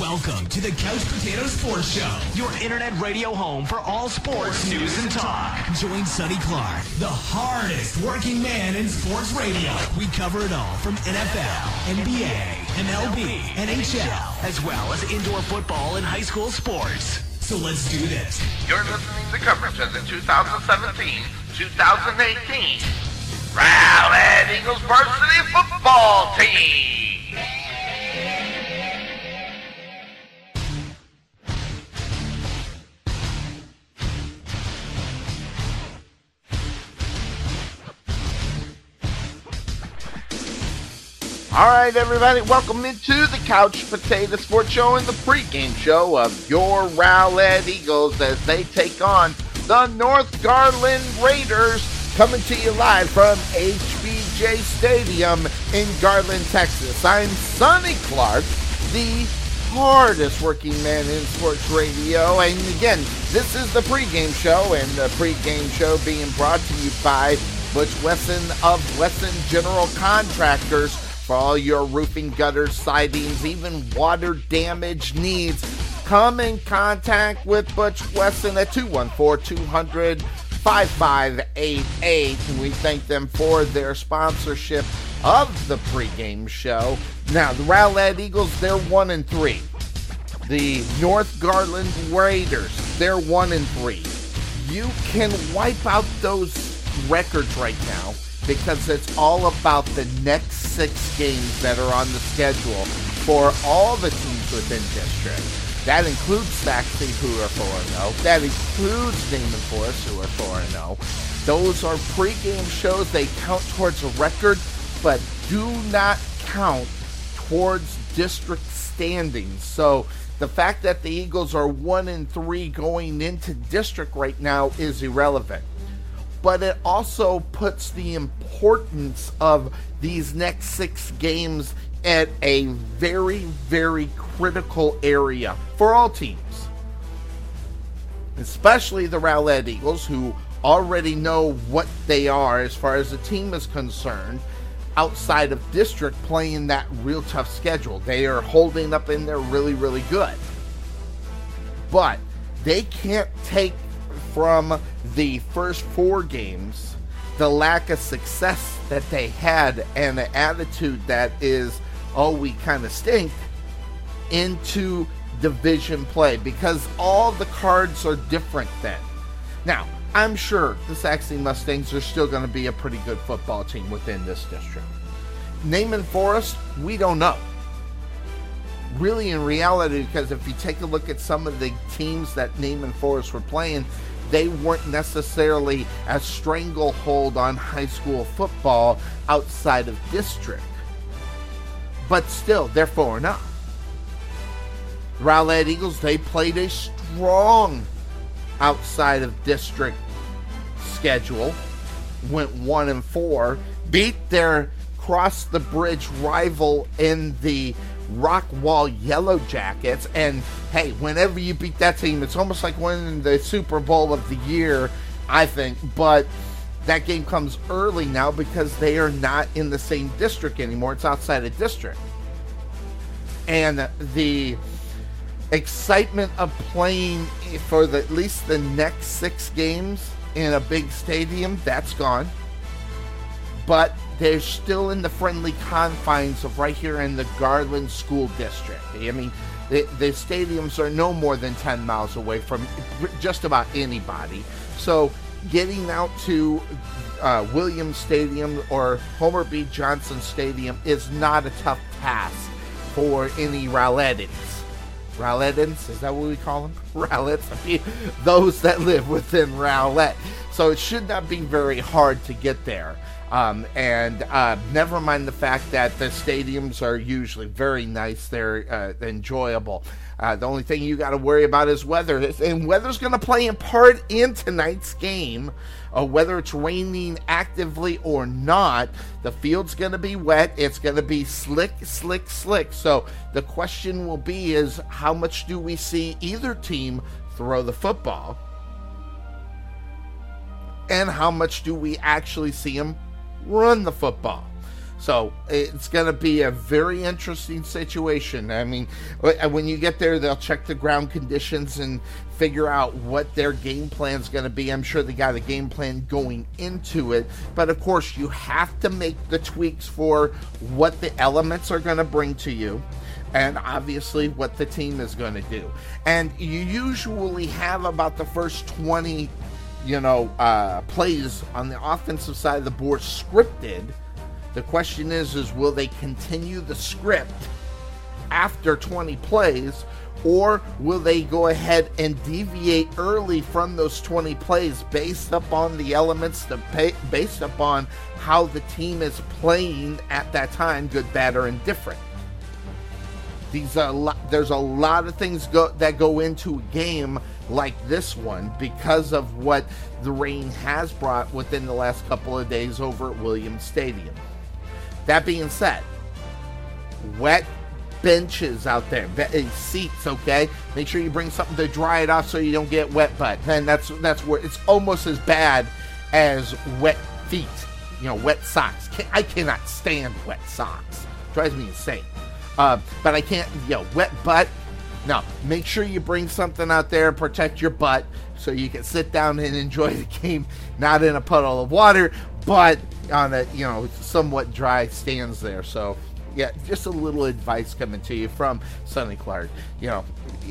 Welcome to the Couch Potato Sports Show, your internet radio home for all sports news and talk. Join Sonny Clark, the hardest working man in sports radio. We cover it all from NFL, NBA, MLB, NHL, as well as indoor football and high school sports. So let's do this. You're listening to coverage of the 2017-2018 Rowlett Eagles varsity football team. All right, everybody, welcome into the Couch Potato Sports Show and the pregame show of your Rowlett Eagles as they take on the North Garland Raiders, coming to you live from HBJ Stadium in Garland, Texas. I'm Sonny Clark, the hardest working man in sports radio. And again, this is the pregame show, and the pregame show being brought to you by Butch Wesson of Wesson General Contractors for all your roofing, gutters, sidings, even water damage needs. Come in contact with Butch Wesson at 214 200 5588. And we thank them for their sponsorship of the pregame show. Now, the Rowlett Eagles, they're 1 and 3. The North Garland Raiders, they're 1 and 3. You can wipe out those records right now because it's all about the next six games that are on the schedule for all the teams within district. That includes Sachse, who are 4-0. That includes Naaman Forest, who are 4-0. Those are pregame shows. They count towards a record, but do not count towards district standings. So the fact that the Eagles are 1 and 3 going into district right now is irrelevant but it also puts the importance of these next six games at a very, very critical area for all teams, especially the Rowlett Eagles, who already know what they are as far as the team is concerned. Outside of district, playing that real tough schedule, they are holding up in there really, really good. But they can't take from the first four games, the lack of success that they had and the attitude that is, oh, we kind of stink, into division play because all the cards are different then. Now, I'm sure the Sachse Mustangs are still going to be a pretty good football team within this district. Naaman Forest, we don't know. Really, in reality, because if you take a look at some of the teams that Naaman Forest were playing, they weren't necessarily a stranglehold on high school football outside of district. But still, they're 4 0. The Rowlett Eagles, they played a strong outside of district schedule, went 1 and 4, beat their cross the bridge rival in the Rockwall Yellow Jackets. And hey, whenever you beat that team, it's almost like winning the Super Bowl of the year, I think. But that game comes early now because they are not in the same district anymore. It's outside of district. And the excitement of playing for the, at least the next six games in a big stadium, that's gone. But they're still in the friendly confines of right here in the Garland School District. I mean, the, the stadiums are no more than 10 miles away from just about anybody. So getting out to uh, Williams Stadium or Homer B. Johnson Stadium is not a tough task for any Rowlettans. Rowlettans, is that what we call them? Mean, those that live within Rowlett. So it should not be very hard to get there. Um, and uh, never mind the fact that the stadiums are usually very nice, they're uh, enjoyable. Uh, the only thing you got to worry about is weather, and weather's going to play a part in tonight's game. Uh, whether it's raining actively or not, the field's going to be wet. It's going to be slick, slick, slick. So the question will be: is how much do we see either team throw the football? and how much do we actually see them run the football. So it's going to be a very interesting situation. I mean, uh, when you get there, they'll check the ground conditions and figure out what their game plan is going to be. I'm sure they got a game plan going into it. But of course, you have to make the tweaks for what the elements are going to bring to you and obviously what the team is going to do. And you usually have about the first 20, you know, uh, plays on the offensive side of the board scripted. The question is is will they continue the script after 20 plays or will they go ahead and deviate early from those 20 plays based upon the elements the pay, based upon how the team is playing at that time good bad or indifferent? These are a lot, there's a lot of things go, that go into a game like this one because of what the rain has brought within the last couple of days over at Williams Stadium. That being said, wet benches out there, eh, seats. Okay, make sure you bring something to dry it off so you don't get wet butt. And that's that's where it's almost as bad as wet feet. You know, wet socks. I cannot stand wet socks. drives me insane. Uh, but I can't. You know, wet butt. No, make sure you bring something out there, and protect your butt, so you can sit down and enjoy the game, not in a puddle of water, but on a you know somewhat dry stands there. So yeah, just a little advice coming to you from Sonny Clark. You know,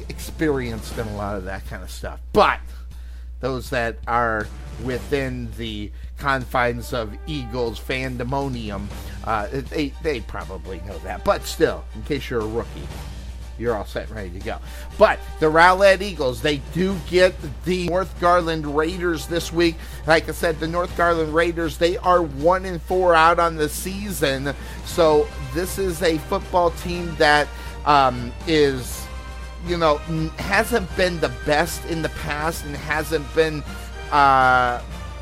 experienced in a lot of that kind of stuff. But those that are within the confines of Eagles fandemonium, uh, they they probably know that. But still, in case you're a rookie, you're all set ready to go. But the Rowlett Eagles, they do get the North Garland Raiders this week. Like I said, the North Garland Raiders, they are one and four out on the season. So this is a football team that um, is, you know, hasn't been the best in the past and hasn't been uh,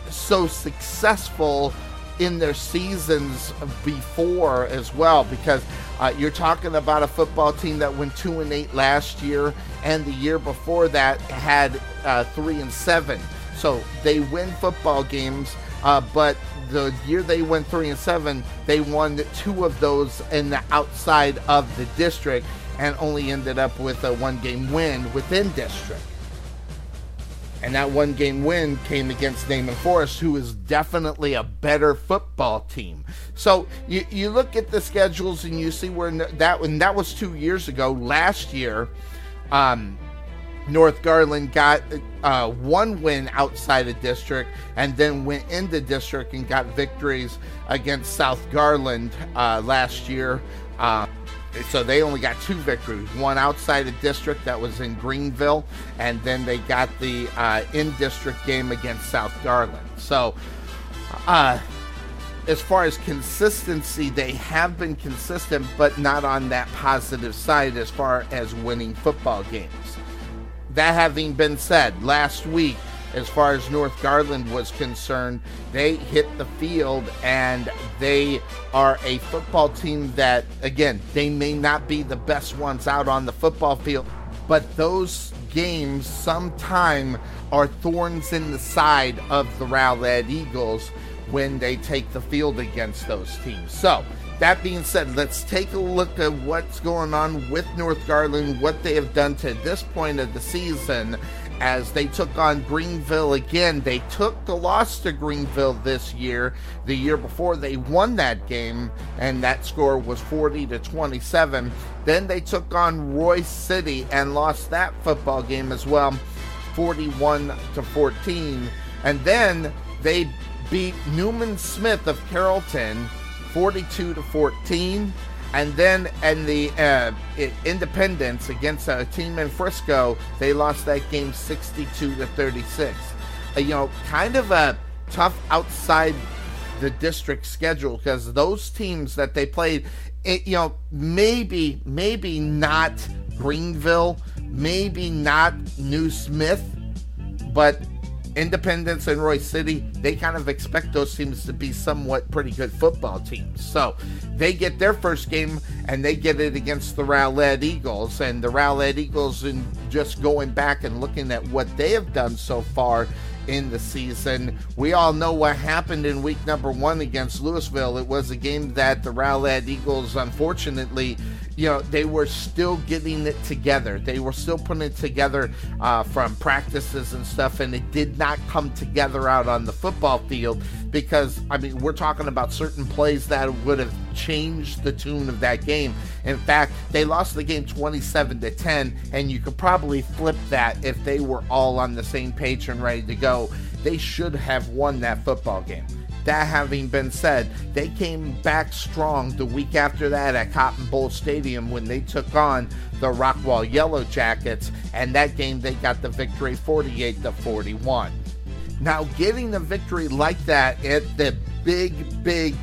so successful in their seasons before as well because uh, you're talking about a football team that went two and eight last year, and the year before that had uh, three and seven. So they win football games, uh, but the year they went three and seven, they won two of those in the outside of the district, and only ended up with a one-game win within district. And that one game win came against Naaman Forest, who is definitely a better football team. So you, you look at the schedules and you see where that when that was two years ago. Last year, um, North Garland got uh, one win outside of district and then went into district and got victories against South Garland uh, last year. Uh, so they only got two victories one outside the district that was in greenville and then they got the uh, in district game against south garland. So uh, as far as consistency they have been consistent but not on that positive side as far as winning football games. That having been said last week as far as North Garland was concerned, they hit the field and they are a football team that, again, they may not be the best ones out on the football field, but those games sometime are thorns in the side of the Rowlett Eagles when they take the field against those teams. So, that being said, let's take a look at what's going on with North Garland, what they have done to this point of the season, as they took on Greenville again. They took the loss to Greenville this year. The year before they won that game, and that score was 40 to 27. Then they took on Royse City and lost that football game as well, 41 to 14. And then they beat Newman Smith of Carrollton 42 to 14. And then in the uh, Independence against a team in Frisco, they lost that game 62 to 36. Uh, you know, kind of a tough outside the district schedule because those teams that they played, it, you know, maybe maybe not Greenville, maybe not New Smith, but Independence and Royse City, they kind of expect those teams to be somewhat pretty good football teams. So they get their first game and they get it against the Rowlett Eagles. And the Rowlett Eagles, and just going back and looking at what they have done so far in the season. We all know what happened in week number one against Lewisville. It was a game that the Rowlett Eagles, unfortunately, you know, they were still getting it together. They were still putting it together uh, from practices and stuff, and it did not come together out on the football field because, I mean, we're talking about certain plays that would have changed the tune of that game. In fact, they lost the game 27 to 10, and you could probably flip that if they were all on the same page and ready to go. They should have won that football game. That having been said, they came back strong the week after that at Cotton Bowl Stadium when they took on the Rockwall Yellow Jackets, and that game they got the victory 48 to 41. Now, getting a victory like that at the big, big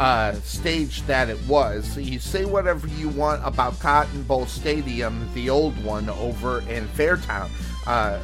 uh, stage that it was. You say whatever you want about Cotton Bowl Stadium, the old one over in Fairtown. Uh,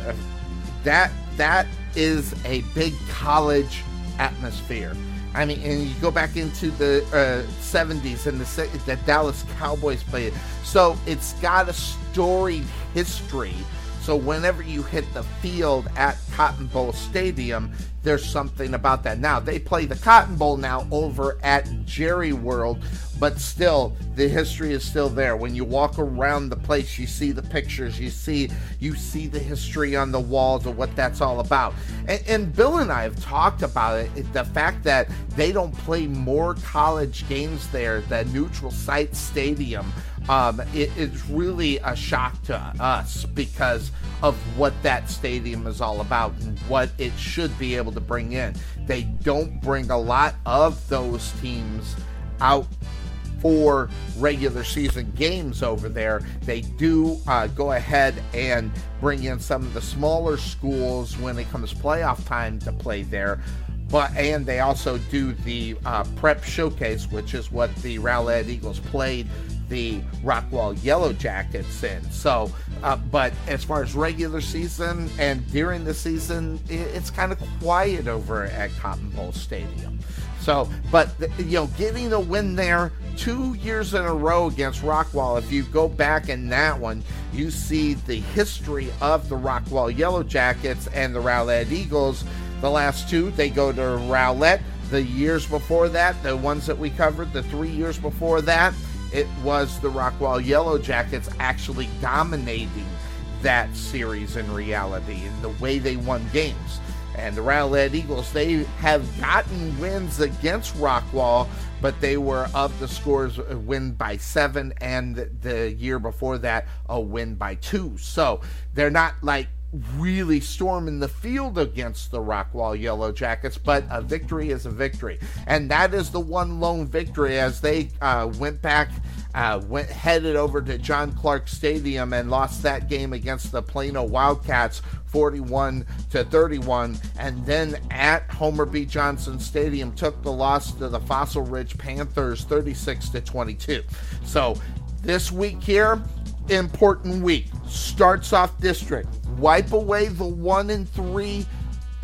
that that is a big college atmosphere. I mean, and you go back into the uh, 70s and the, the Dallas Cowboys played. So it's got a storied history. So whenever you hit the field at Cotton Bowl Stadium, there's something about that. Now they play the Cotton Bowl now over at Jerry World, but still the history is still there. When you walk around the place, you see the pictures, you see you see the history on the walls of what that's all about. And, and Bill and I have talked about it. The fact that they don't play more college games there, the neutral site stadium um, it, it's really a shock to us because of what that stadium is all about and what it should be able to bring in. They don't bring a lot of those teams out for regular season games over there. They do uh, go ahead and bring in some of the smaller schools when it comes playoff time to play there. But and they also do the uh, prep showcase, which is what the Rowlett Eagles played the Rockwall Yellow Jackets in. So, uh, but as far as regular season and during the season, it's kind of quiet over at Cotton Bowl Stadium. So, but you know, getting a win there two years in a row against Rockwall. If you go back in that one, you see the history of the Rockwall Yellow Jackets and the Rowlett Eagles. The last two, they go to Rowlett. The years before that, the ones that we covered, the three years before that, it was the Rockwall Yellow Jackets actually dominating that series in reality in the way they won games. And the Rowlett Eagles, they have gotten wins against Rockwall, but they were of the scores a win by seven, and the year before that, a win by two. So they're not like really storming the field against the Rockwall Yellow Jackets, but a victory is a victory. And that is the one lone victory as they uh, went back, uh, went headed over to John Clark Stadium and lost that game against the Plano Wildcats 41 to 31 and then at Homer B Johnson Stadium took the loss to the Fossil Ridge Panthers 36 to 22. So this week here important week. Starts off district. Wipe away the one and three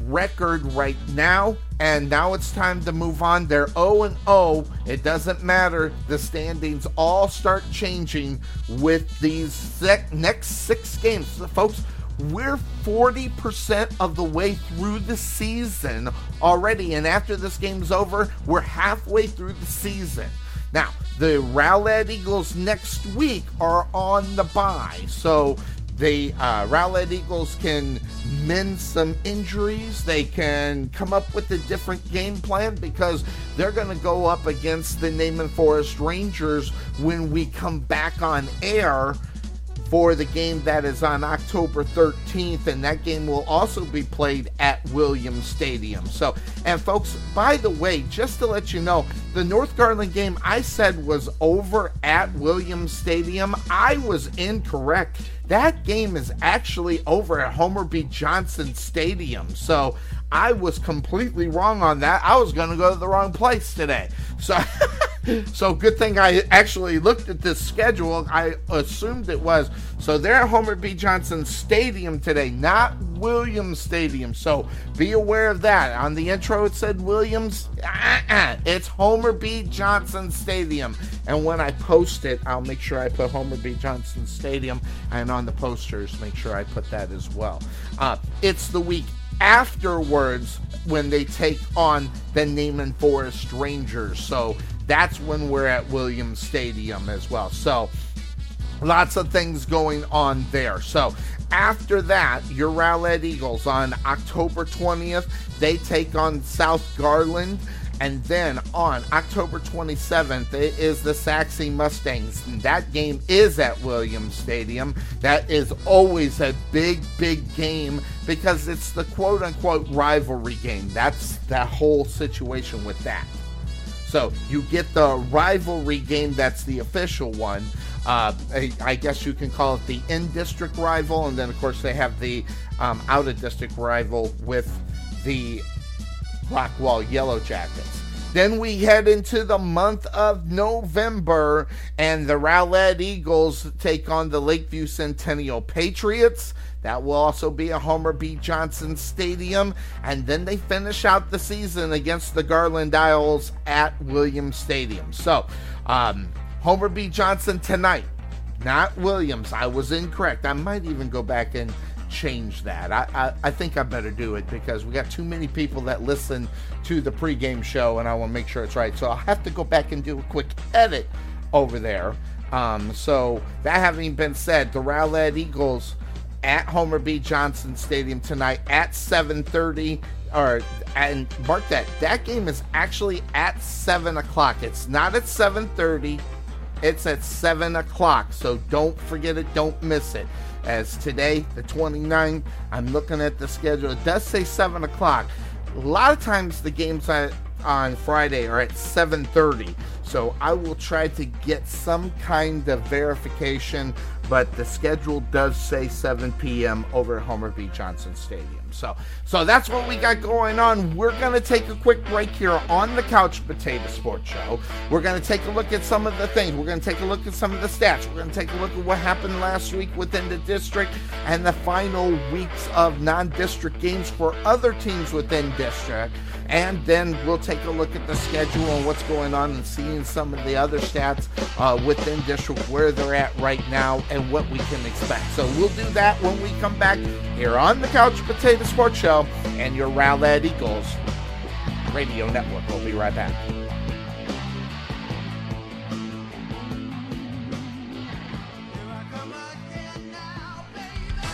record right now, and now it's time to move on. They're 0 and 0. It doesn't matter. The standings all start changing with these sec- next six games, folks. We're 40% of the way through the season already, and after this game's over, we're halfway through the season. Now, the Rowlett Eagles next week are on the bye, so the uh, Rowlett Eagles can mend some injuries. They can come up with a different game plan because they're going to go up against the Naaman Forest Rangers when we come back on air for the game that is on October 13th, and that game will also be played at Williams Stadium. So, and folks, by the way, just to let you know, the North Garland game I said was over at Williams Stadium. I was incorrect. That game is actually over at Homer B. Johnson Stadium. So I was completely wrong on that. I was going to go to the wrong place today. So. so good thing I actually looked at this schedule. I assumed it was. So they're at Homer B. Johnson Stadium today, not Williams Stadium. So be aware of that. On the intro, it said Williams. Uh-uh. It's Homer B. Johnson Stadium. And when I post it, I'll make sure I put Homer B. Johnson Stadium. And on the posters, make sure I put that as well. Uh, it's the week afterwards when they take on the Naaman Forest Rangers. So that's when we're at Williams Stadium as well. So lots of things going on there. So after that, your Rowlett Eagles on October 20th, they take on South Garland. And then on October 27th, it is the Sachse Mustangs. And that game is at Williams Stadium. That is always a big, big game because it's the quote unquote rivalry game. That's the whole situation with that. So you get the rivalry game that's the official one. Uh, I, I, guess you can call it the in district rival. And then, of course, they have the um, out of district rival with the Rockwall Yellow Jackets. Then we head into the month of November, and the Rowlett Eagles take on the Lakeview Centennial Patriots. That will also be a Homer B. Johnson Stadium. And then they finish out the season against the Garland Owls at Williams Stadium. So, um, Homer B. Johnson tonight, not Williams. I was incorrect. I might even go back and change that. I, I, I, think I better do it because we got too many people that listen to the pregame show and I want to make sure it's right. So I'll have to go back and do a quick edit over there. Um, so that having been said, the Rowlett Eagles at Homer B. Johnson Stadium tonight at 7:30. Or and mark that that game is actually at seven o'clock. It's not at 7:30. It's at seven o'clock. So don't forget it. Don't miss it as today, the 29th, I'm looking at the schedule. It does say 7 o'clock. A lot of times the games on, on Friday are at 7.30. So I will try to get some kind of verification, but the schedule does say 7 p.m. over at Homer B. Johnson Stadium. So, so that's what we got going on. We're gonna take a quick break here on the Couch Potato Sports Show. We're gonna take a look at some of the things. We're gonna take a look at some of the stats. We're gonna take a look at what happened last week within the district and the final weeks of non-district games for other teams within district. And then we'll take a look at the schedule and what's going on and seeing some of the other stats uh, within district, where they're at right now, and what we can expect. So we'll do that when we come back here on the Couch Potato Sports Show and your Rowlett Eagles radio network. We'll be right back.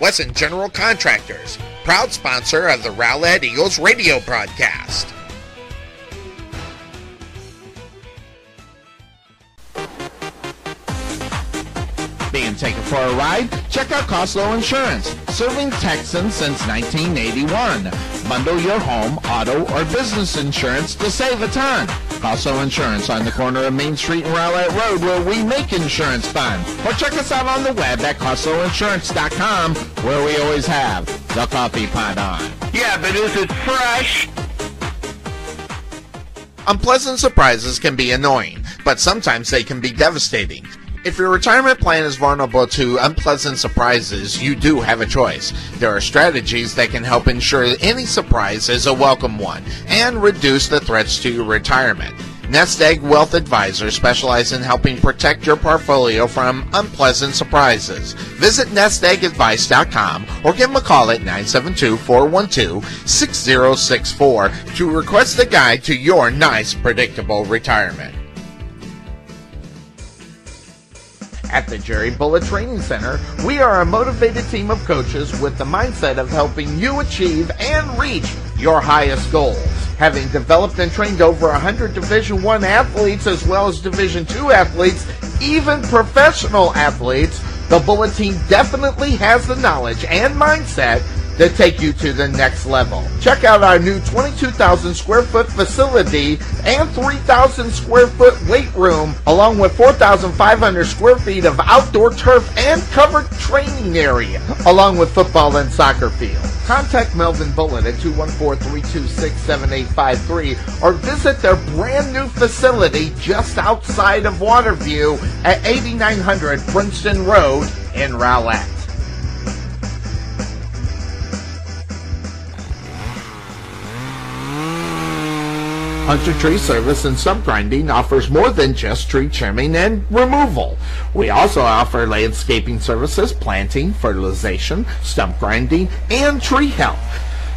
Wesson General Contractors proud sponsor of the Rowlett Eagles radio broadcast. Being taken for a ride? Check out Coslow Insurance, serving Texans since 1981. Bundle your home, auto, or business insurance to save a ton. Coslow Insurance on the corner of Main Street and Rowlett Road where we make insurance fun. Or check us out on the web at CoslowInsurance.com where we always have the coffee pot on. Yeah, but is it fresh? Unpleasant surprises can be annoying, but sometimes they can be devastating. If your retirement plan is vulnerable to unpleasant surprises, you do have a choice. There are strategies that can help ensure any surprise is a welcome one and reduce the threats to your retirement. Nest Egg Wealth Advisors specialize in helping protect your portfolio from unpleasant surprises. Visit nesteggadvice.com or give them a call at 972-412-6064 to request a guide to your nice, predictable retirement. At the Jerry Bullet Training Center, we are a motivated team of coaches with the mindset of helping you achieve and reach your highest goals. Having developed and trained over 100 Division 1 athletes as well as Division 2 athletes, even professional athletes, the Bullet team definitely has the knowledge and mindset to take you to the next level. Check out our new 22,000 square foot facility and 3,000 square foot weight room, along with 4,500 square feet of outdoor turf and covered training area, along with football and soccer field. Contact Melvin Bullitt at 214-326-7853 or visit their brand new facility just outside of Waterview at 8900 Princeton Road in Rowlett. Hunter Tree Service and Stump Grinding offers more than just tree trimming and removal. We also offer landscaping services, planting, fertilization, stump grinding, and tree health.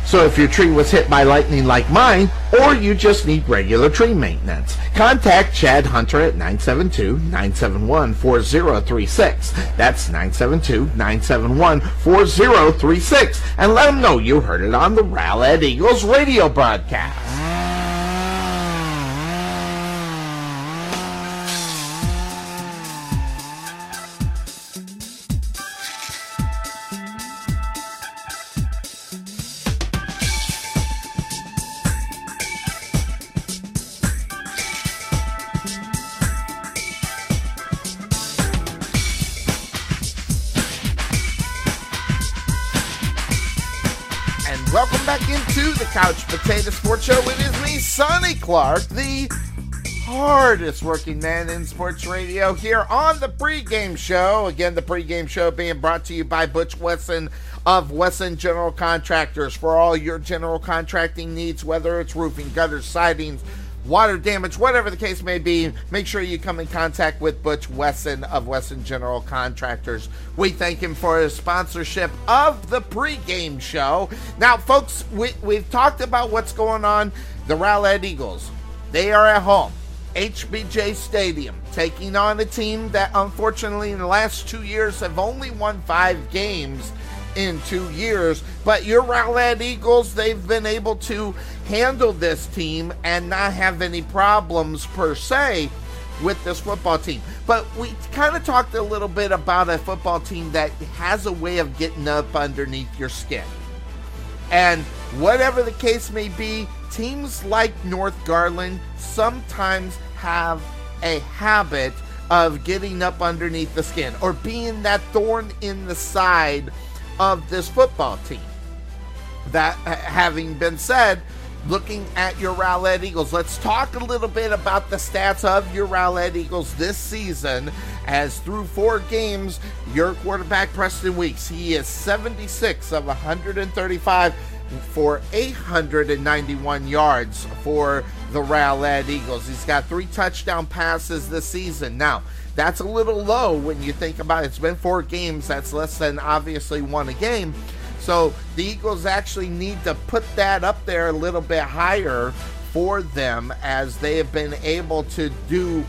So if your tree was hit by lightning like mine, or you just need regular tree maintenance, contact Chad Hunter at 972-971-4036. That's 972-971-4036. And let him know you heard it on the Rowlett Eagles radio broadcast. Couch Potato Sports Show. It is me, Sonny Clark, the hardest working man in sports radio here on the pregame show. Again, the pregame show being brought to you by Butch Wesson of Wesson General Contractors for all your general contracting needs, whether it's roofing, gutters, sidings, water damage, whatever the case may be, make sure you come in contact with Butch Wesson of Wesson General Contractors. We thank him for his sponsorship of the pregame show. Now, folks, we, we've talked about what's going on. The Rowlett Eagles, they are at home. HBJ Stadium, taking on a team that unfortunately in the last two years have only won five games in two years. But your Rowlett Eagles, they've been able to handle this team and not have any problems per se with this football team. But we kind of talked a little bit about a football team that has a way of getting up underneath your skin. And whatever the case may be, teams like North Garland sometimes have a habit of getting up underneath the skin or being that thorn in the side of this football team. That having been said, looking at your Rowlett Eagles, let's talk a little bit about the stats of your Rowlett Eagles this season. As through four games, your quarterback Preston Weeks, he is 76 of 135 for 891 yards for the Rowlett Eagles. He's got three touchdown passes this season. Now, that's a little low when you think about it. It's been four games. That's less than obviously one a game. So the Eagles actually need to put that up there a little bit higher for them as they have been able to do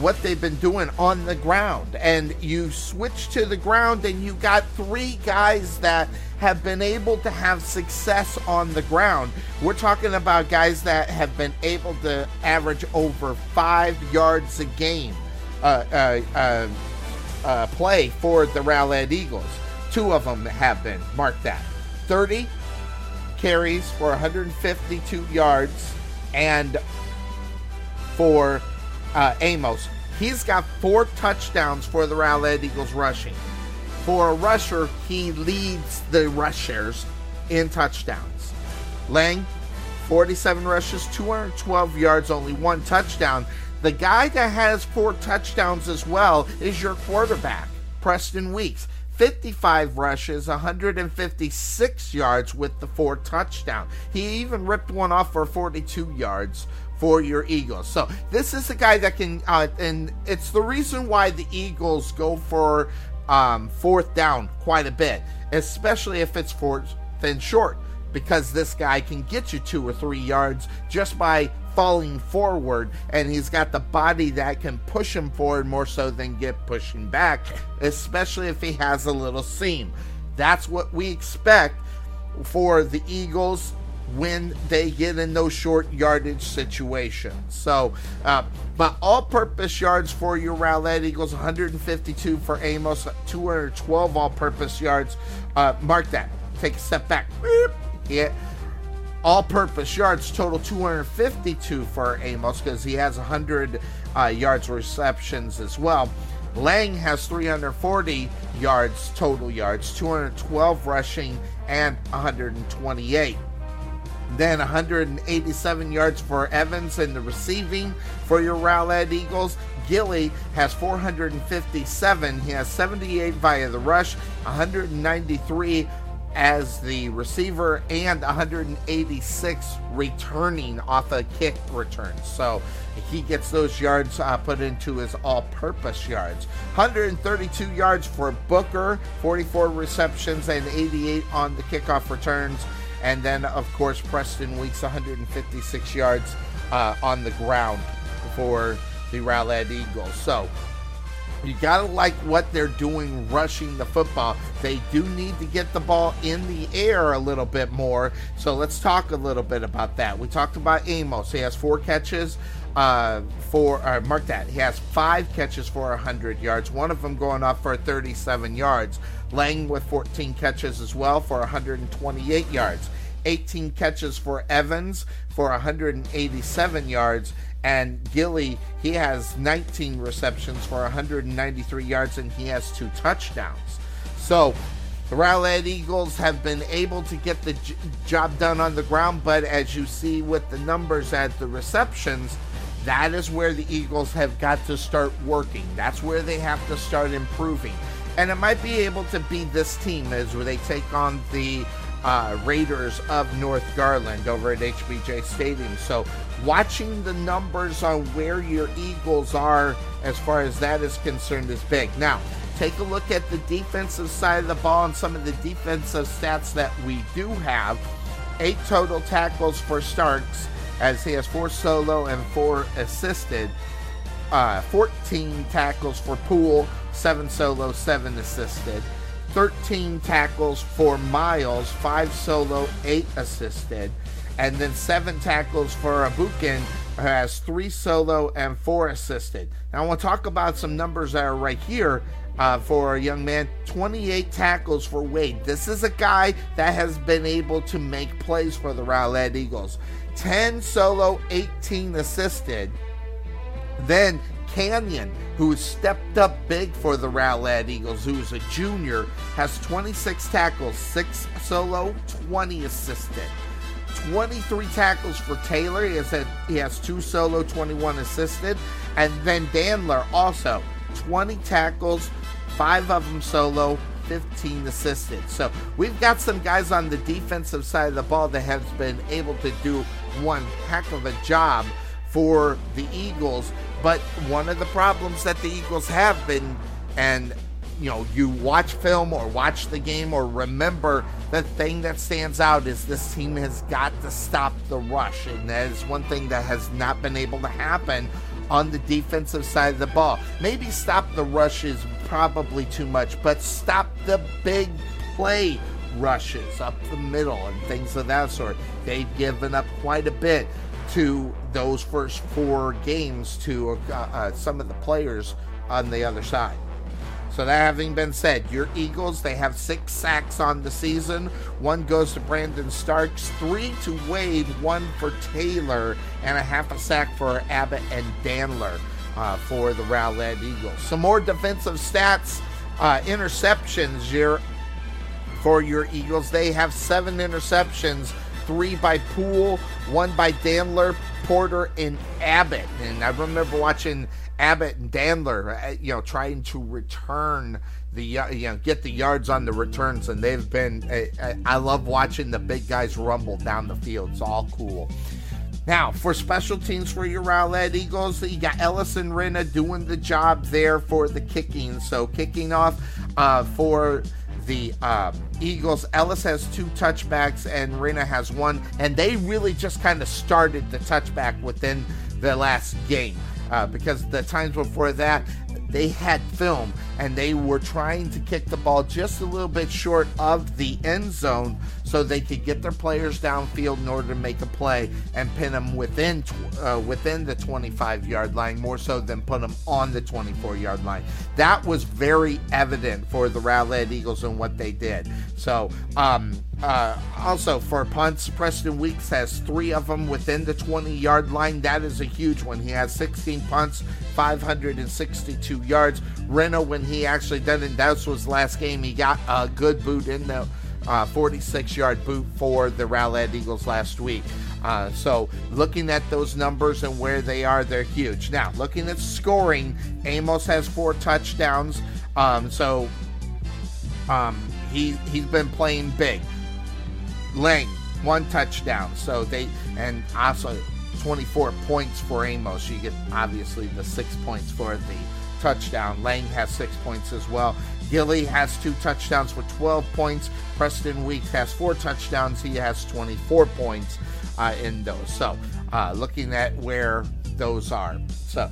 what they've been doing on the ground. And you switch to the ground, and you got three guys that have been able to have success on the ground. We're talking about guys that have been able to average over five yards a game uh, uh, uh, uh, play for the Rowlett Eagles. Two of them have been. Mark that. 30 carries for 152 yards, and for uh, Amos, he's got four touchdowns for the Rowlett Eagles rushing. For a rusher, he leads the rushers in touchdowns. Lang, 47 rushes, 212 yards, only one touchdown. The guy that has four touchdowns as well is your quarterback, Preston Weeks. 55 rushes, 156 yards with the four touchdown. He even ripped one off for 42 yards for your Eagles. So this is a guy that can, uh, and it's the reason why the Eagles go for um, fourth down quite a bit, especially if it's fourth and short, because this guy can get you two or three yards just by falling forward, and he's got the body that can push him forward more so than get pushing back, especially if he has a little seam. That's what we expect for the Eagles when they get in those short yardage situations. So, uh, but all purpose yards for your Rowlett Eagles 152 for Amos, 212 all purpose yards. Uh, mark that. Take a step back. Yeah all purpose yards total 252 for Amos because he has 100 uh, yards receptions as well. Lang has 340 yards, total yards, 212 rushing, and 128. Then 187 yards for Evans in the receiving for your Rowlett Eagles. Gilly has 457. He has 78 via the rush, 193 as the receiver, and 186 returning off a kick return. So he gets those yards uh, put into his all purpose yards. 132 yards for Booker, 44 receptions, and 88 on the kickoff returns. And then, of course, Preston Weeks, 156 yards uh, on the ground for the Rowlett Eagles. So you gotta like what they're doing rushing the football. They do need to get the ball in the air a little bit more. So let's talk a little bit about that. We talked about Amos. He has four catches uh, for uh, mark that. He has five catches for 100 yards. One of them going off for 37 yards. Lang with 14 catches as well for 128 yards. 18 catches for Evans for 187 yards and Gilly, he has 19 receptions for 193 yards and he has two touchdowns. So the Rowlett Eagles have been able to get the j- job done on the ground, but as you see with the numbers at the receptions, that is where the Eagles have got to start working. That's where they have to start improving. And it might be able to be this team as where they take on the uh, Raiders of North Garland over at HBJ Stadium. So watching the numbers on where your Eagles are as far as that is concerned is big. Now, take a look at the defensive side of the ball and some of the defensive stats that we do have. Eight total tackles for Starks, as he has four solo and four assisted. Uh, 14 tackles for Poole, seven solo, seven assisted. 13 tackles for Miles, five solo, eight assisted and then seven tackles for Abukin, has three solo and four assisted. Now, I want to talk about some numbers that are right here uh, for a young man 28 tackles for Wade. This is a guy that has been able to make plays for the Rowlett Eagles. 10 solo, 18 assisted. Then Canyon, who stepped up big for the Rowlett Eagles, who's a junior, has 26 tackles, 6 solo, 20 assisted. 23 tackles for Taylor. He has, he has two solo, 21 assisted. And then Dandler also 20 tackles, five of them solo, 15 assisted. So we've got some guys on the defensive side of the ball that has been able to do one heck of a job for the Eagles. But one of the problems that the Eagles have been, and you know, you watch film or watch the game or remember the thing that stands out is this team has got to stop the rush. And that is one thing that has not been able to happen on the defensive side of the ball. Maybe stop the rush is probably too much, but stop the big play rushes up the middle and things of that sort. They've given up quite a bit to those first four games to uh, uh, some of the players on the other side. So that having been said, your Eagles, they have six sacks on the season. One goes to Brandon Starks, three to Wade, one for Taylor, and a half a sack for Abbott and Dandler uh, for the Rowlett Eagles. Some more defensive stats. Uh, interceptions your, for your Eagles. They have seven interceptions, three by Poole, one by Dandler, Porter, and Abbott. And I remember watching Abbott and Dandler, uh, you know, trying to return the you know get the yards on the returns, and they've been. I love watching the big guys rumble down the field. It's all cool. Now, for special teams for your Rowlett Eagles, you got Ellis and Rina doing the job there for the kicking. So, kicking off uh, for the uh, Eagles, Ellis has two touchbacks and Rina has one. And they really just kind of started the touchback within the last game uh, because the times before that they had film and they were trying to kick the ball just a little bit short of the end zone. So they could get their players downfield in order to make a play and pin them within uh, within the 25 yard line more so than put them on the 24 yard line. That was very evident for the Rowlett Eagles and what they did. So, um, uh, also for punts, Preston Weeks has three of them within the 20 yard line. That is a huge one. He has 16 punts, 562 yards. Reno, when he actually did it, that was last game, he got a good boot in the 46 uh, yard boot for the Rowlett Eagles last week. Uh, so, looking at those numbers and where they are, they're huge. Now, looking at scoring, Amos has four touchdowns. Um, so, um, he he's been playing big. Lang, one touchdown. So they and also 24 points for Amos. You get obviously the six points for the touchdown. Lang has six points as well. Gilly has two touchdowns for 12 points. Preston Weeks has four touchdowns. He has 24 points uh, in those. So, uh, looking at where those are. So,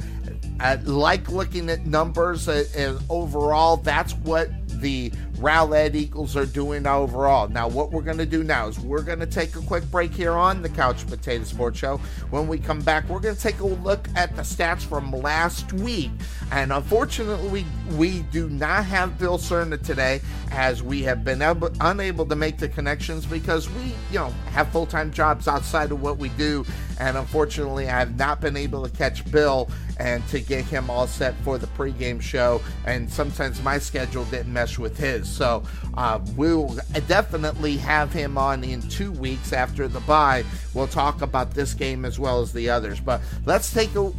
I like looking at numbers uh, and overall. That's what the Rowlett Eagles are doing overall. Now, what we're going to do now is we're going to take a quick break here on the Couch Potato Sports Show. When we come back, we're going to take a look at the stats from last week. And unfortunately, we, do not have Bill Cerna today as we have been able, unable to make the connections because we, you know, have full time jobs outside of what we do. And unfortunately, I have not been able to catch Bill and to get him all set for the pregame show. And sometimes my schedule didn't mesh with his. So uh, we'll definitely have him on in two weeks after the bye. We'll talk about this game as well as the others. But let's take a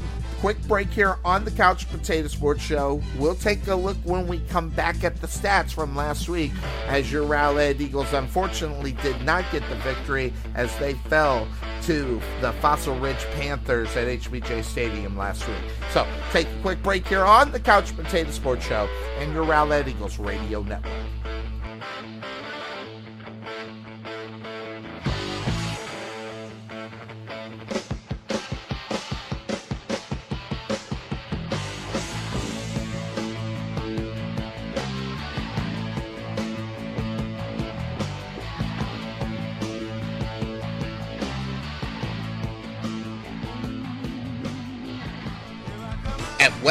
quick break here on the Couch Potato Sports Show. We'll take a look when we come back at the stats from last week, as your Rowlett Eagles unfortunately did not get the victory as they fell to the Fossil Ridge Panthers at HBJ Stadium last week. So take a quick break here on the Couch Potato Sports Show and your Rowlett Eagles Radio Network.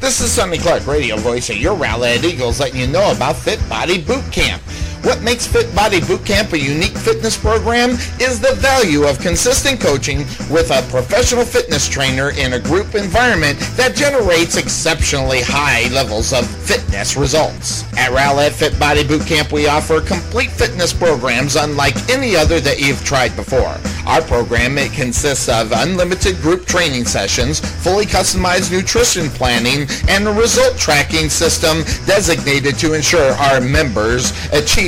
This is Sonny Clark, radio voice of your Rowlett Eagles, letting you know about Fit Body Boot Camp. What makes Fit Body Bootcamp a unique fitness program is the value of consistent coaching with a professional fitness trainer in a group environment that generates exceptionally high levels of fitness results. At Rowlett Fit Body Bootcamp, we offer complete fitness programs unlike any other that you've tried before. Our program it consists of unlimited group training sessions, fully customized nutrition planning, and a result tracking system designated to ensure our members achieve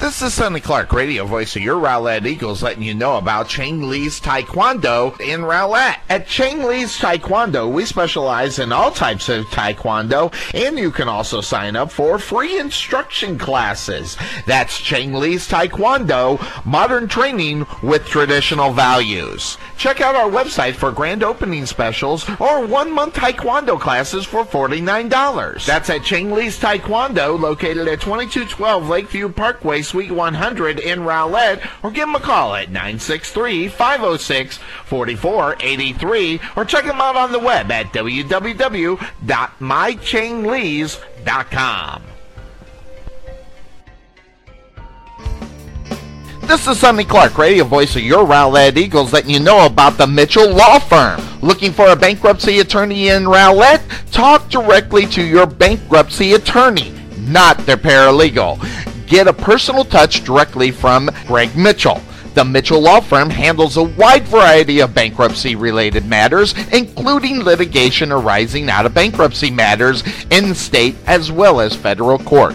This is Sonny Clark, radio voice of your Rowlett Eagles, letting you know about Chang Lee's Taekwondo in Rowlett. At Chang Lee's Taekwondo, we specialize in all types of Taekwondo, and you can also sign up for free instruction classes. That's Chang Lee's Taekwondo, modern training with traditional values. Check out our website for grand opening specials or one month Taekwondo classes for $49. That's at Chang Lee's Taekwondo, located at 2212 Lakeview Parkway, Suite 100 in Rowlett, or give them a call at 963-506-4483, or check them out on the web at www.mychanglees.com. This is Sonny Clark, radio voice of your Rowlett Eagles, letting you know about the Mitchell Law Firm. Looking for a bankruptcy attorney in Rowlett? Talk directly to your bankruptcy attorney, not their paralegal get a personal touch directly from Greg Mitchell. The Mitchell Law Firm handles a wide variety of bankruptcy related matters, including litigation arising out of bankruptcy matters in state as well as federal court.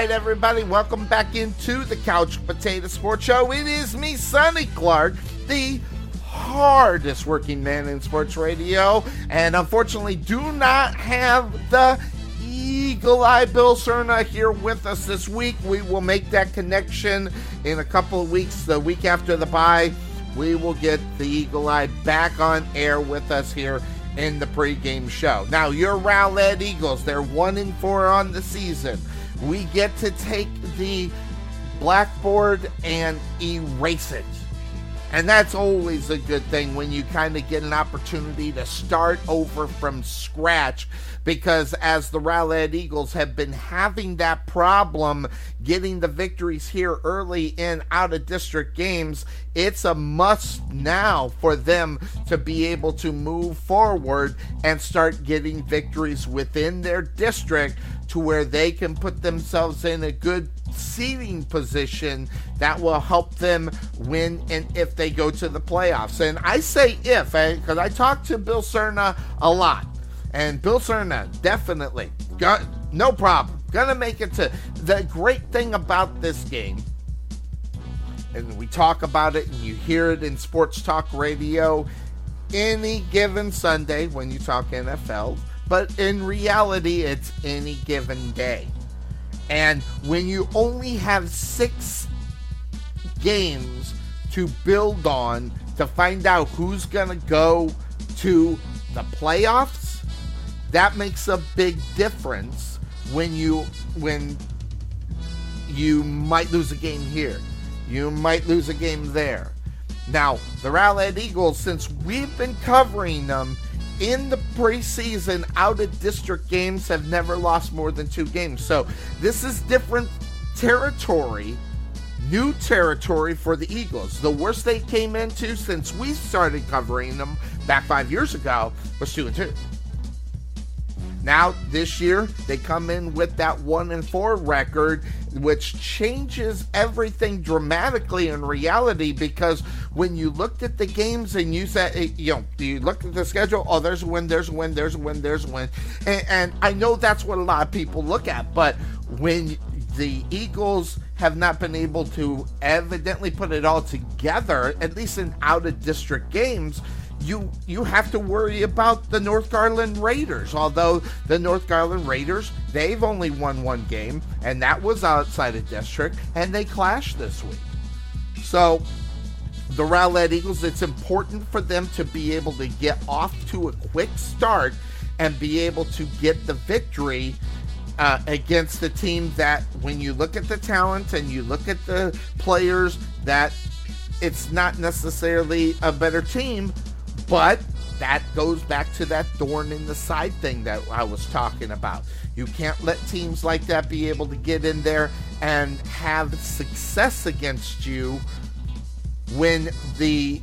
right, everybody, welcome back into the Couch Potato Sports Show. It is me, Sonny Clark, the hardest working man in sports radio, and unfortunately, do not have the Eagle Eye Bill Cerna here with us this week. We will make that connection in a couple of weeks, the week after the bye. We will get the Eagle Eye back on air with us here in the pregame show. Now, your Rowlett Eagles, they're one and four on the season we get to take the blackboard and erase it. And that's always a good thing when you kind of get an opportunity to start over from scratch. Because as the Rowlett Eagles have been having that problem getting the victories here early in out of district games, it's a must now for them to be able to move forward and start getting victories within their district to where they can put themselves in a good seating position that will help them win and if they go to the playoffs. And I say if, because eh, I talked to Bill Cerna a lot. And Bill Cerna definitely got no problem. Gonna make it to the great thing about this game. And we talk about it and you hear it in sports talk radio any given Sunday when you talk NFL but in reality, it's any given day. And when you only have six games to build on to find out who's going to go to the playoffs, that makes a big difference when you when you might lose a game here. You might lose a game there. Now, the Rowlett Eagles, since we've been covering them, in the preseason out of district games have never lost more than two games. So this is different territory, new territory for the Eagles. The worst they came into since we started covering them back five years ago was two and two. Now this year they come in with that one and four record, which changes everything dramatically in reality because when you looked at the games and you said eh, you know you looked at the schedule, oh there's a win, there's a win, there's a win, there's a win, and, and I know that's what a lot of people look at, but when the Eagles have not been able to evidently put it all together, at least in out of district games you you have to worry about the North Garland Raiders. Although the North Garland Raiders, they've only won one game, and that was outside of district, and they clashed this week. So the Rowlett Eagles, it's important for them to be able to get off to a quick start and be able to get the victory uh, against the team that, when you look at the talent and you look at the players, that it's not necessarily a better team, but that goes back to that thorn in the side thing that I was talking about. You can't let teams like that be able to get in there and have success against you when the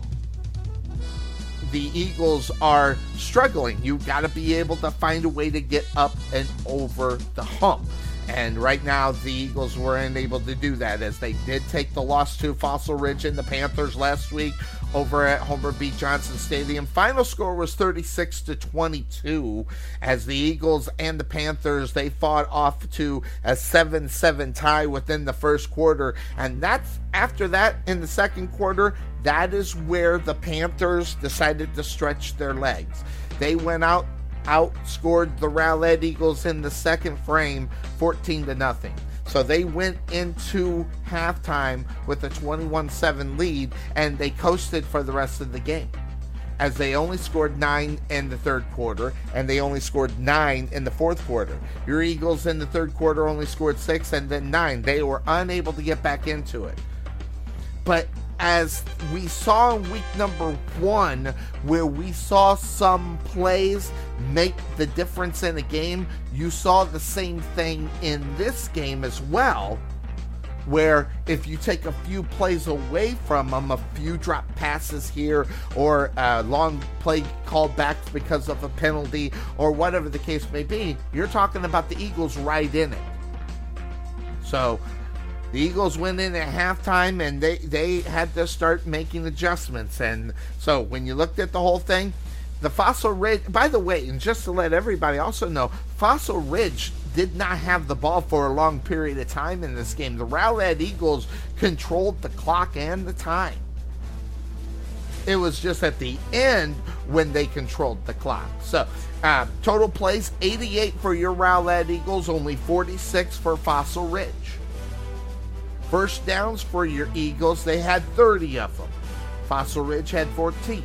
the Eagles are struggling. You've got to be able to find a way to get up and over the hump. And right now, the Eagles were unable to do that as they did take the loss to Fossil Ridge and the Panthers last week over at Homer B. Johnson Stadium. Final score was 36 to 22 as the Eagles and the Panthers they fought off to a 7-7 tie within the first quarter. And that's after that in the second quarter, that is where the Panthers decided to stretch their legs. They went out outscored the Rowlett Eagles in the second frame 14 to nothing. So they went into halftime with a 21 7 lead and they coasted for the rest of the game. As they only scored nine in the third quarter and they only scored nine in the fourth quarter. Your Eagles in the third quarter only scored six and then nine. They were unable to get back into it. But as we saw in week number one, where we saw some plays make the difference in a game, you saw the same thing in this game as well. Where if you take a few plays away from them, a few drop passes here, or a long play called back because of a penalty, or whatever the case may be, you're talking about the Eagles right in it. So the Eagles went in at halftime and they, they had to start making adjustments. And so when you looked at the whole thing, the Fossil Ridge, by the way, and just to let everybody also know, Fossil Ridge did not have the ball for a long period of time in this game. The Rowlett Eagles controlled the clock and the time. It was just at the end when they controlled the clock. So, uh, total plays 88 for your Rowlett Eagles, only 46 for Fossil Ridge. First downs for your Eagles, they had 30 of them. Fossil Ridge had 14.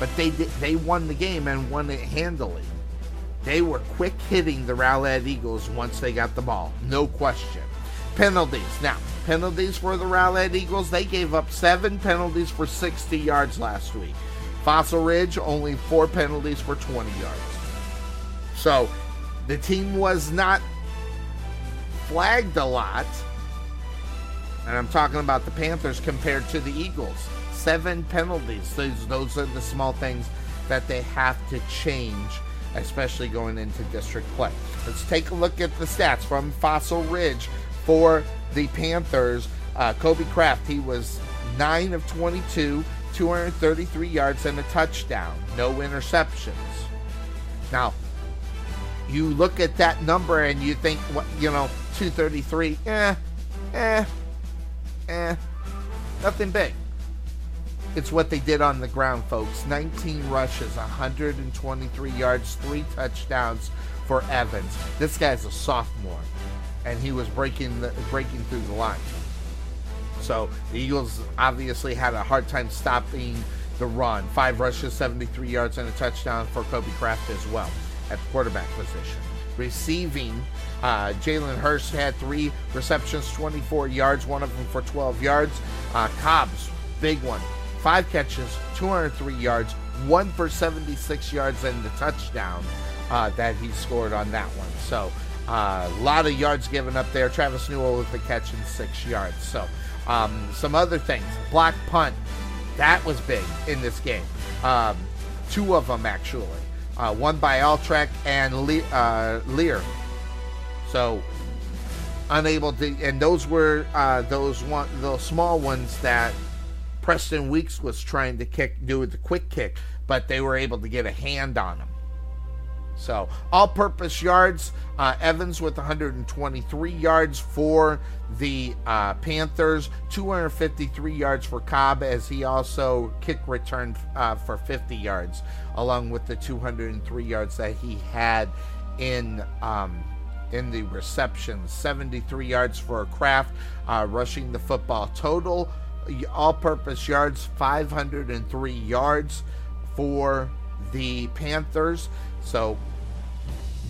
But they did, they won the game and won it handily. They were quick hitting the Rowlett Eagles once they got the ball, no question. Penalties. Now, penalties for the Rowlett Eagles, they gave up seven penalties for 60 yards last week. Fossil Ridge, only four penalties for 20 yards. So, the team was not flagged a lot and I'm talking about the Panthers compared to the Eagles. Seven penalties. Those, those are the small things that they have to change, especially going into district play. Let's take a look at the stats from Fossil Ridge for the Panthers. Uh, Kobe Kraft, he was 9 of 22, 233 yards, and a touchdown. No interceptions. Now, you look at that number and you think, you know, 233, eh, eh, eh, nothing big. It's what they did on the ground, folks. 19 rushes, 123 yards, three touchdowns for Evans. This guy's a sophomore, and he was breaking the, breaking through the line. So the Eagles obviously had a hard time stopping the run. Five rushes, 73 yards, and a touchdown for Kobe Kraft as well at the quarterback position. Receiving, uh, Jalen Hurst had three receptions, 24 yards, one of them for 12 yards. Uh, Cobbs, big one, five catches, 203 yards, one for 76 yards, and the touchdown uh, that he scored on that one. So uh, a lot of yards given up there. Travis Newell with the catch and six yards. So um, some other things. Block punt, that was big in this game. Um, two of them actually. Uh, one by Altrek and Le- uh, Lear so unable to, and those were uh, those one those small ones that Preston Weeks was trying to kick, do with the quick kick, but they were able to get a hand on them. So all-purpose yards, uh, Evans with 123 yards for the uh, Panthers, 253 yards for Cobb as he also kick returned uh, for 50 yards, along with the 203 yards that he had in um, in the reception. 73 yards for Kraft, uh, rushing the football. Total all purpose yards 503 yards for the Panthers. So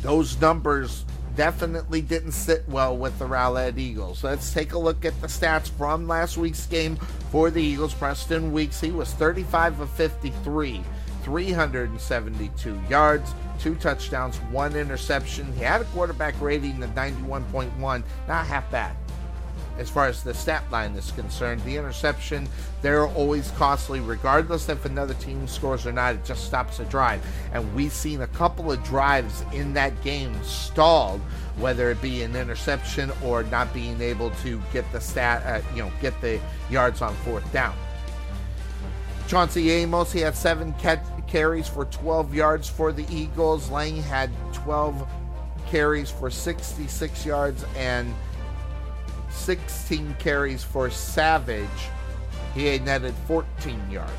those numbers definitely didn't sit well with the Rowlett Eagles. Let's take a look at the stats from last week's game for the Eagles. Preston Weeks, he was 35 of 53, 372 yards, two touchdowns, one interception. He had a quarterback rating of 91.1, not half bad as far as the stat line is concerned. The interception, they're always costly, regardless if another team scores or not. It just stops a drive. And we've seen a couple of drives in that game stalled, whether it be an interception or not being able to get the stat, uh, you know, get the yards on fourth down. Chauncey Amos, he had seven carries for 12 yards for the Eagles. Lang had 12 carries for 66 yards and 16 carries for Savage. He netted 14 yards.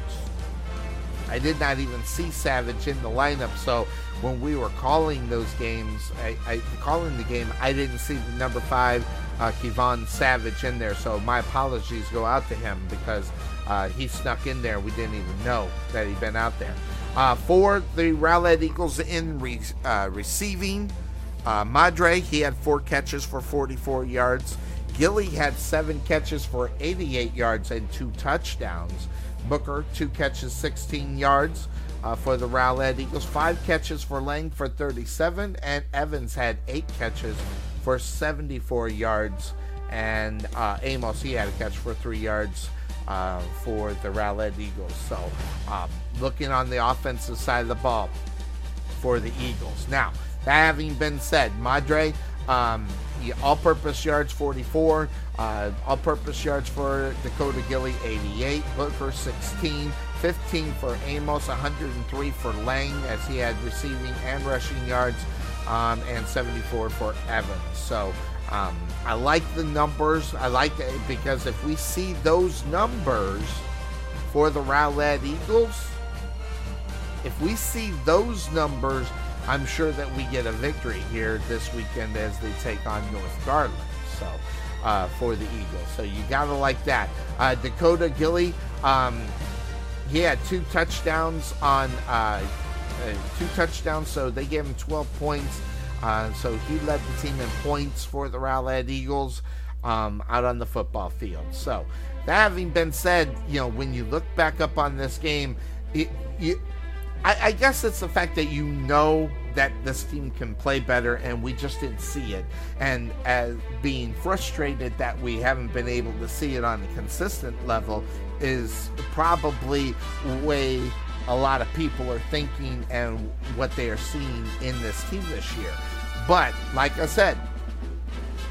I did not even see Savage in the lineup, so when we were calling those games, I, I calling the game, I didn't see the number five uh, Kevon Savage in there. So my apologies go out to him because uh, he snuck in there. We didn't even know that he'd been out there. Uh, for the Rowlett Eagles in re- uh, receiving, uh, Madre he had four catches for 44 yards. Gilly had seven catches for 88 yards and two touchdowns. Booker, two catches, 16 yards uh, for the Rowlett Eagles, five catches for Lang for 37, and Evans had eight catches for 74 yards. And uh, Amos, he had a catch for three yards uh, for the Rowlett Eagles. So, um, looking on the offensive side of the ball for the Eagles. Now, that having been said, Madre, um, all-purpose yards 44, uh, all-purpose yards for Dakota Gilly 88, Booker 16, 15 for Amos, 103 for Lang as he had receiving and rushing yards, um, and 74 for Evans. So um, I like the numbers. I like it because if we see those numbers for the Rowlett Eagles, if we see those numbers I'm sure that we get a victory here this weekend as they take on North Garland. So uh, for the Eagles, so you gotta like that. Uh, Dakota Gilly, um, he had two touchdowns on uh, uh two touchdowns, so they gave him 12 points. Uh, so he led the team in points for the Rowlett Eagles um, out on the football field. So that having been said, you know when you look back up on this game, it, I, I, guess it's the fact that you know that this team can play better and we just didn't see it. And as being frustrated that we haven't been able to see it on a consistent level is probably way a lot of people are thinking and what they are seeing in this team this year. But like I said,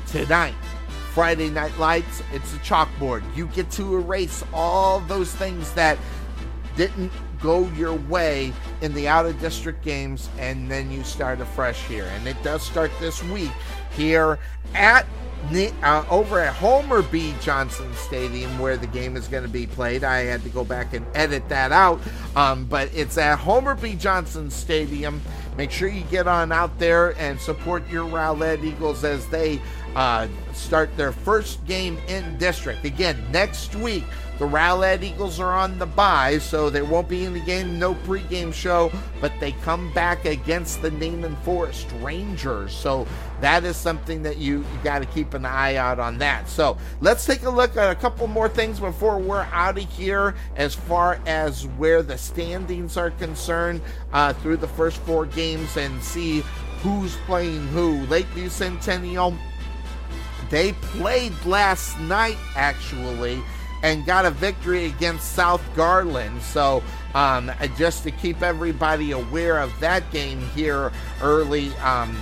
tonight, Friday Night Lights, it's a chalkboard. You get to erase all those things that didn't go your way in the out of district games and then you start afresh here. And it does start this week here at uh, over at Homer B. Johnson Stadium, where the game is going to be played. I had to go back and edit that out, um, but it's at Homer B. Johnson Stadium. Make sure you get on out there and support your Rowlett Eagles as they uh, start their first game in district. Again, next week, the Rowlett Eagles are on the bye, so they won't be in the game, no pregame show, but they come back against the Naaman Forest Rangers. So that is something that you, you got to keep an eye out on that. So let's take a look at a couple more things before we're out of here as far as where the standings are concerned uh, through the first four games and see who's playing who. Lakeview Centennial, they played last night actually and got a victory against South Garland. So, um, just to keep everybody aware of that game here early, um,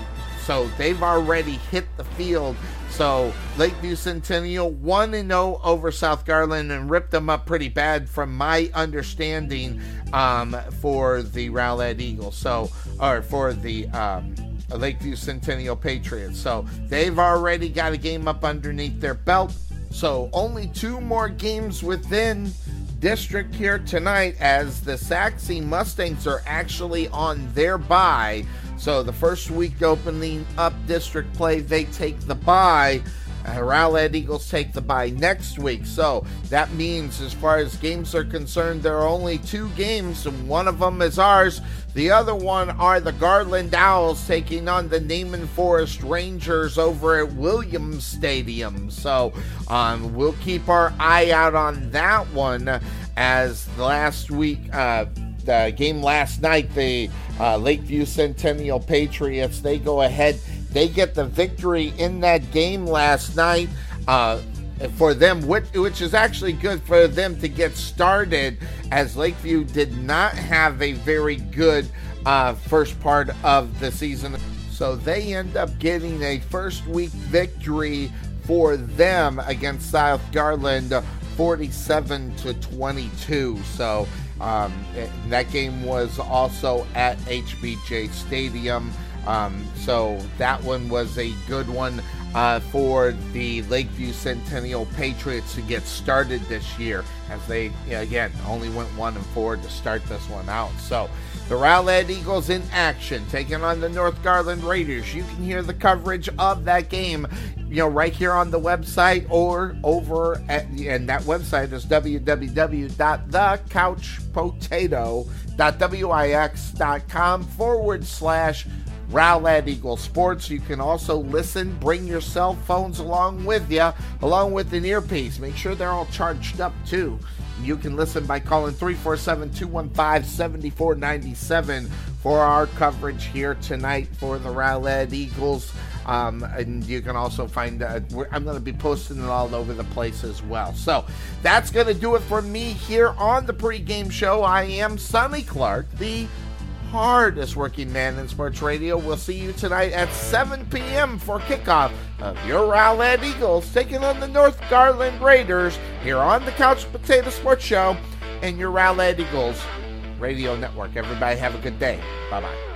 so they've already hit the field. So Lakeview Centennial 1 0 over South Garland and ripped them up pretty bad, from my understanding, um, for the Rowlett Eagles. So, or for the um, Lakeview Centennial Patriots. So they've already got a game up underneath their belt. So only two more games within district here tonight as the Sachse Mustangs are actually on their bye. So the first week opening up district play, they take the bye Rowlett Eagles take the bye next week. So that means, as far as games are concerned, there are only two games, and one of them is ours. The other one are the Garland Owls taking on the Naaman Forest Rangers over at Williams Stadium. So um, we'll keep our eye out on that one as last week. Uh, the game last night, the uh, Lakeview Centennial Patriots, they go ahead they get the victory in that game last night. Uh, for them, which, which is actually good for them to get started, as Lakeview did not have a very good uh, first part of the season. So they end up getting a first week victory for them against South Garland, 47 to 22. So um, that game was also at HBJ Stadium. Um, so that one was a good one uh, for the Lakeview Centennial Patriots to get started this year, as they again only went one and four to start this one out. So the Rowlett Eagles in action, taking on the North Garland Raiders. You can hear the coverage of that game, you know, right here on the website or over at, and that website is www.thecouchpotato.wix.com forward slash Rowlett Eagle Sports. You can also listen, bring your cell phones along with you, along with an earpiece. Make sure they're all charged up too. You can listen by calling 347 215 7497 for our coverage here tonight for the Rowlett Eagles. Um, and you can also find, uh, I'm going to be posting it all over the place as well. So that's going to do it for me here on the pregame show. I am Sonny Clark, the hardest working man in sports radio. We'll see you tonight at 7 p.m. for kickoff of your Rowlett Eagles taking on the North Garland Raiders here on the Couch Potato Sports Show and your Rowlett Eagles radio network. Everybody have a good day. Bye bye.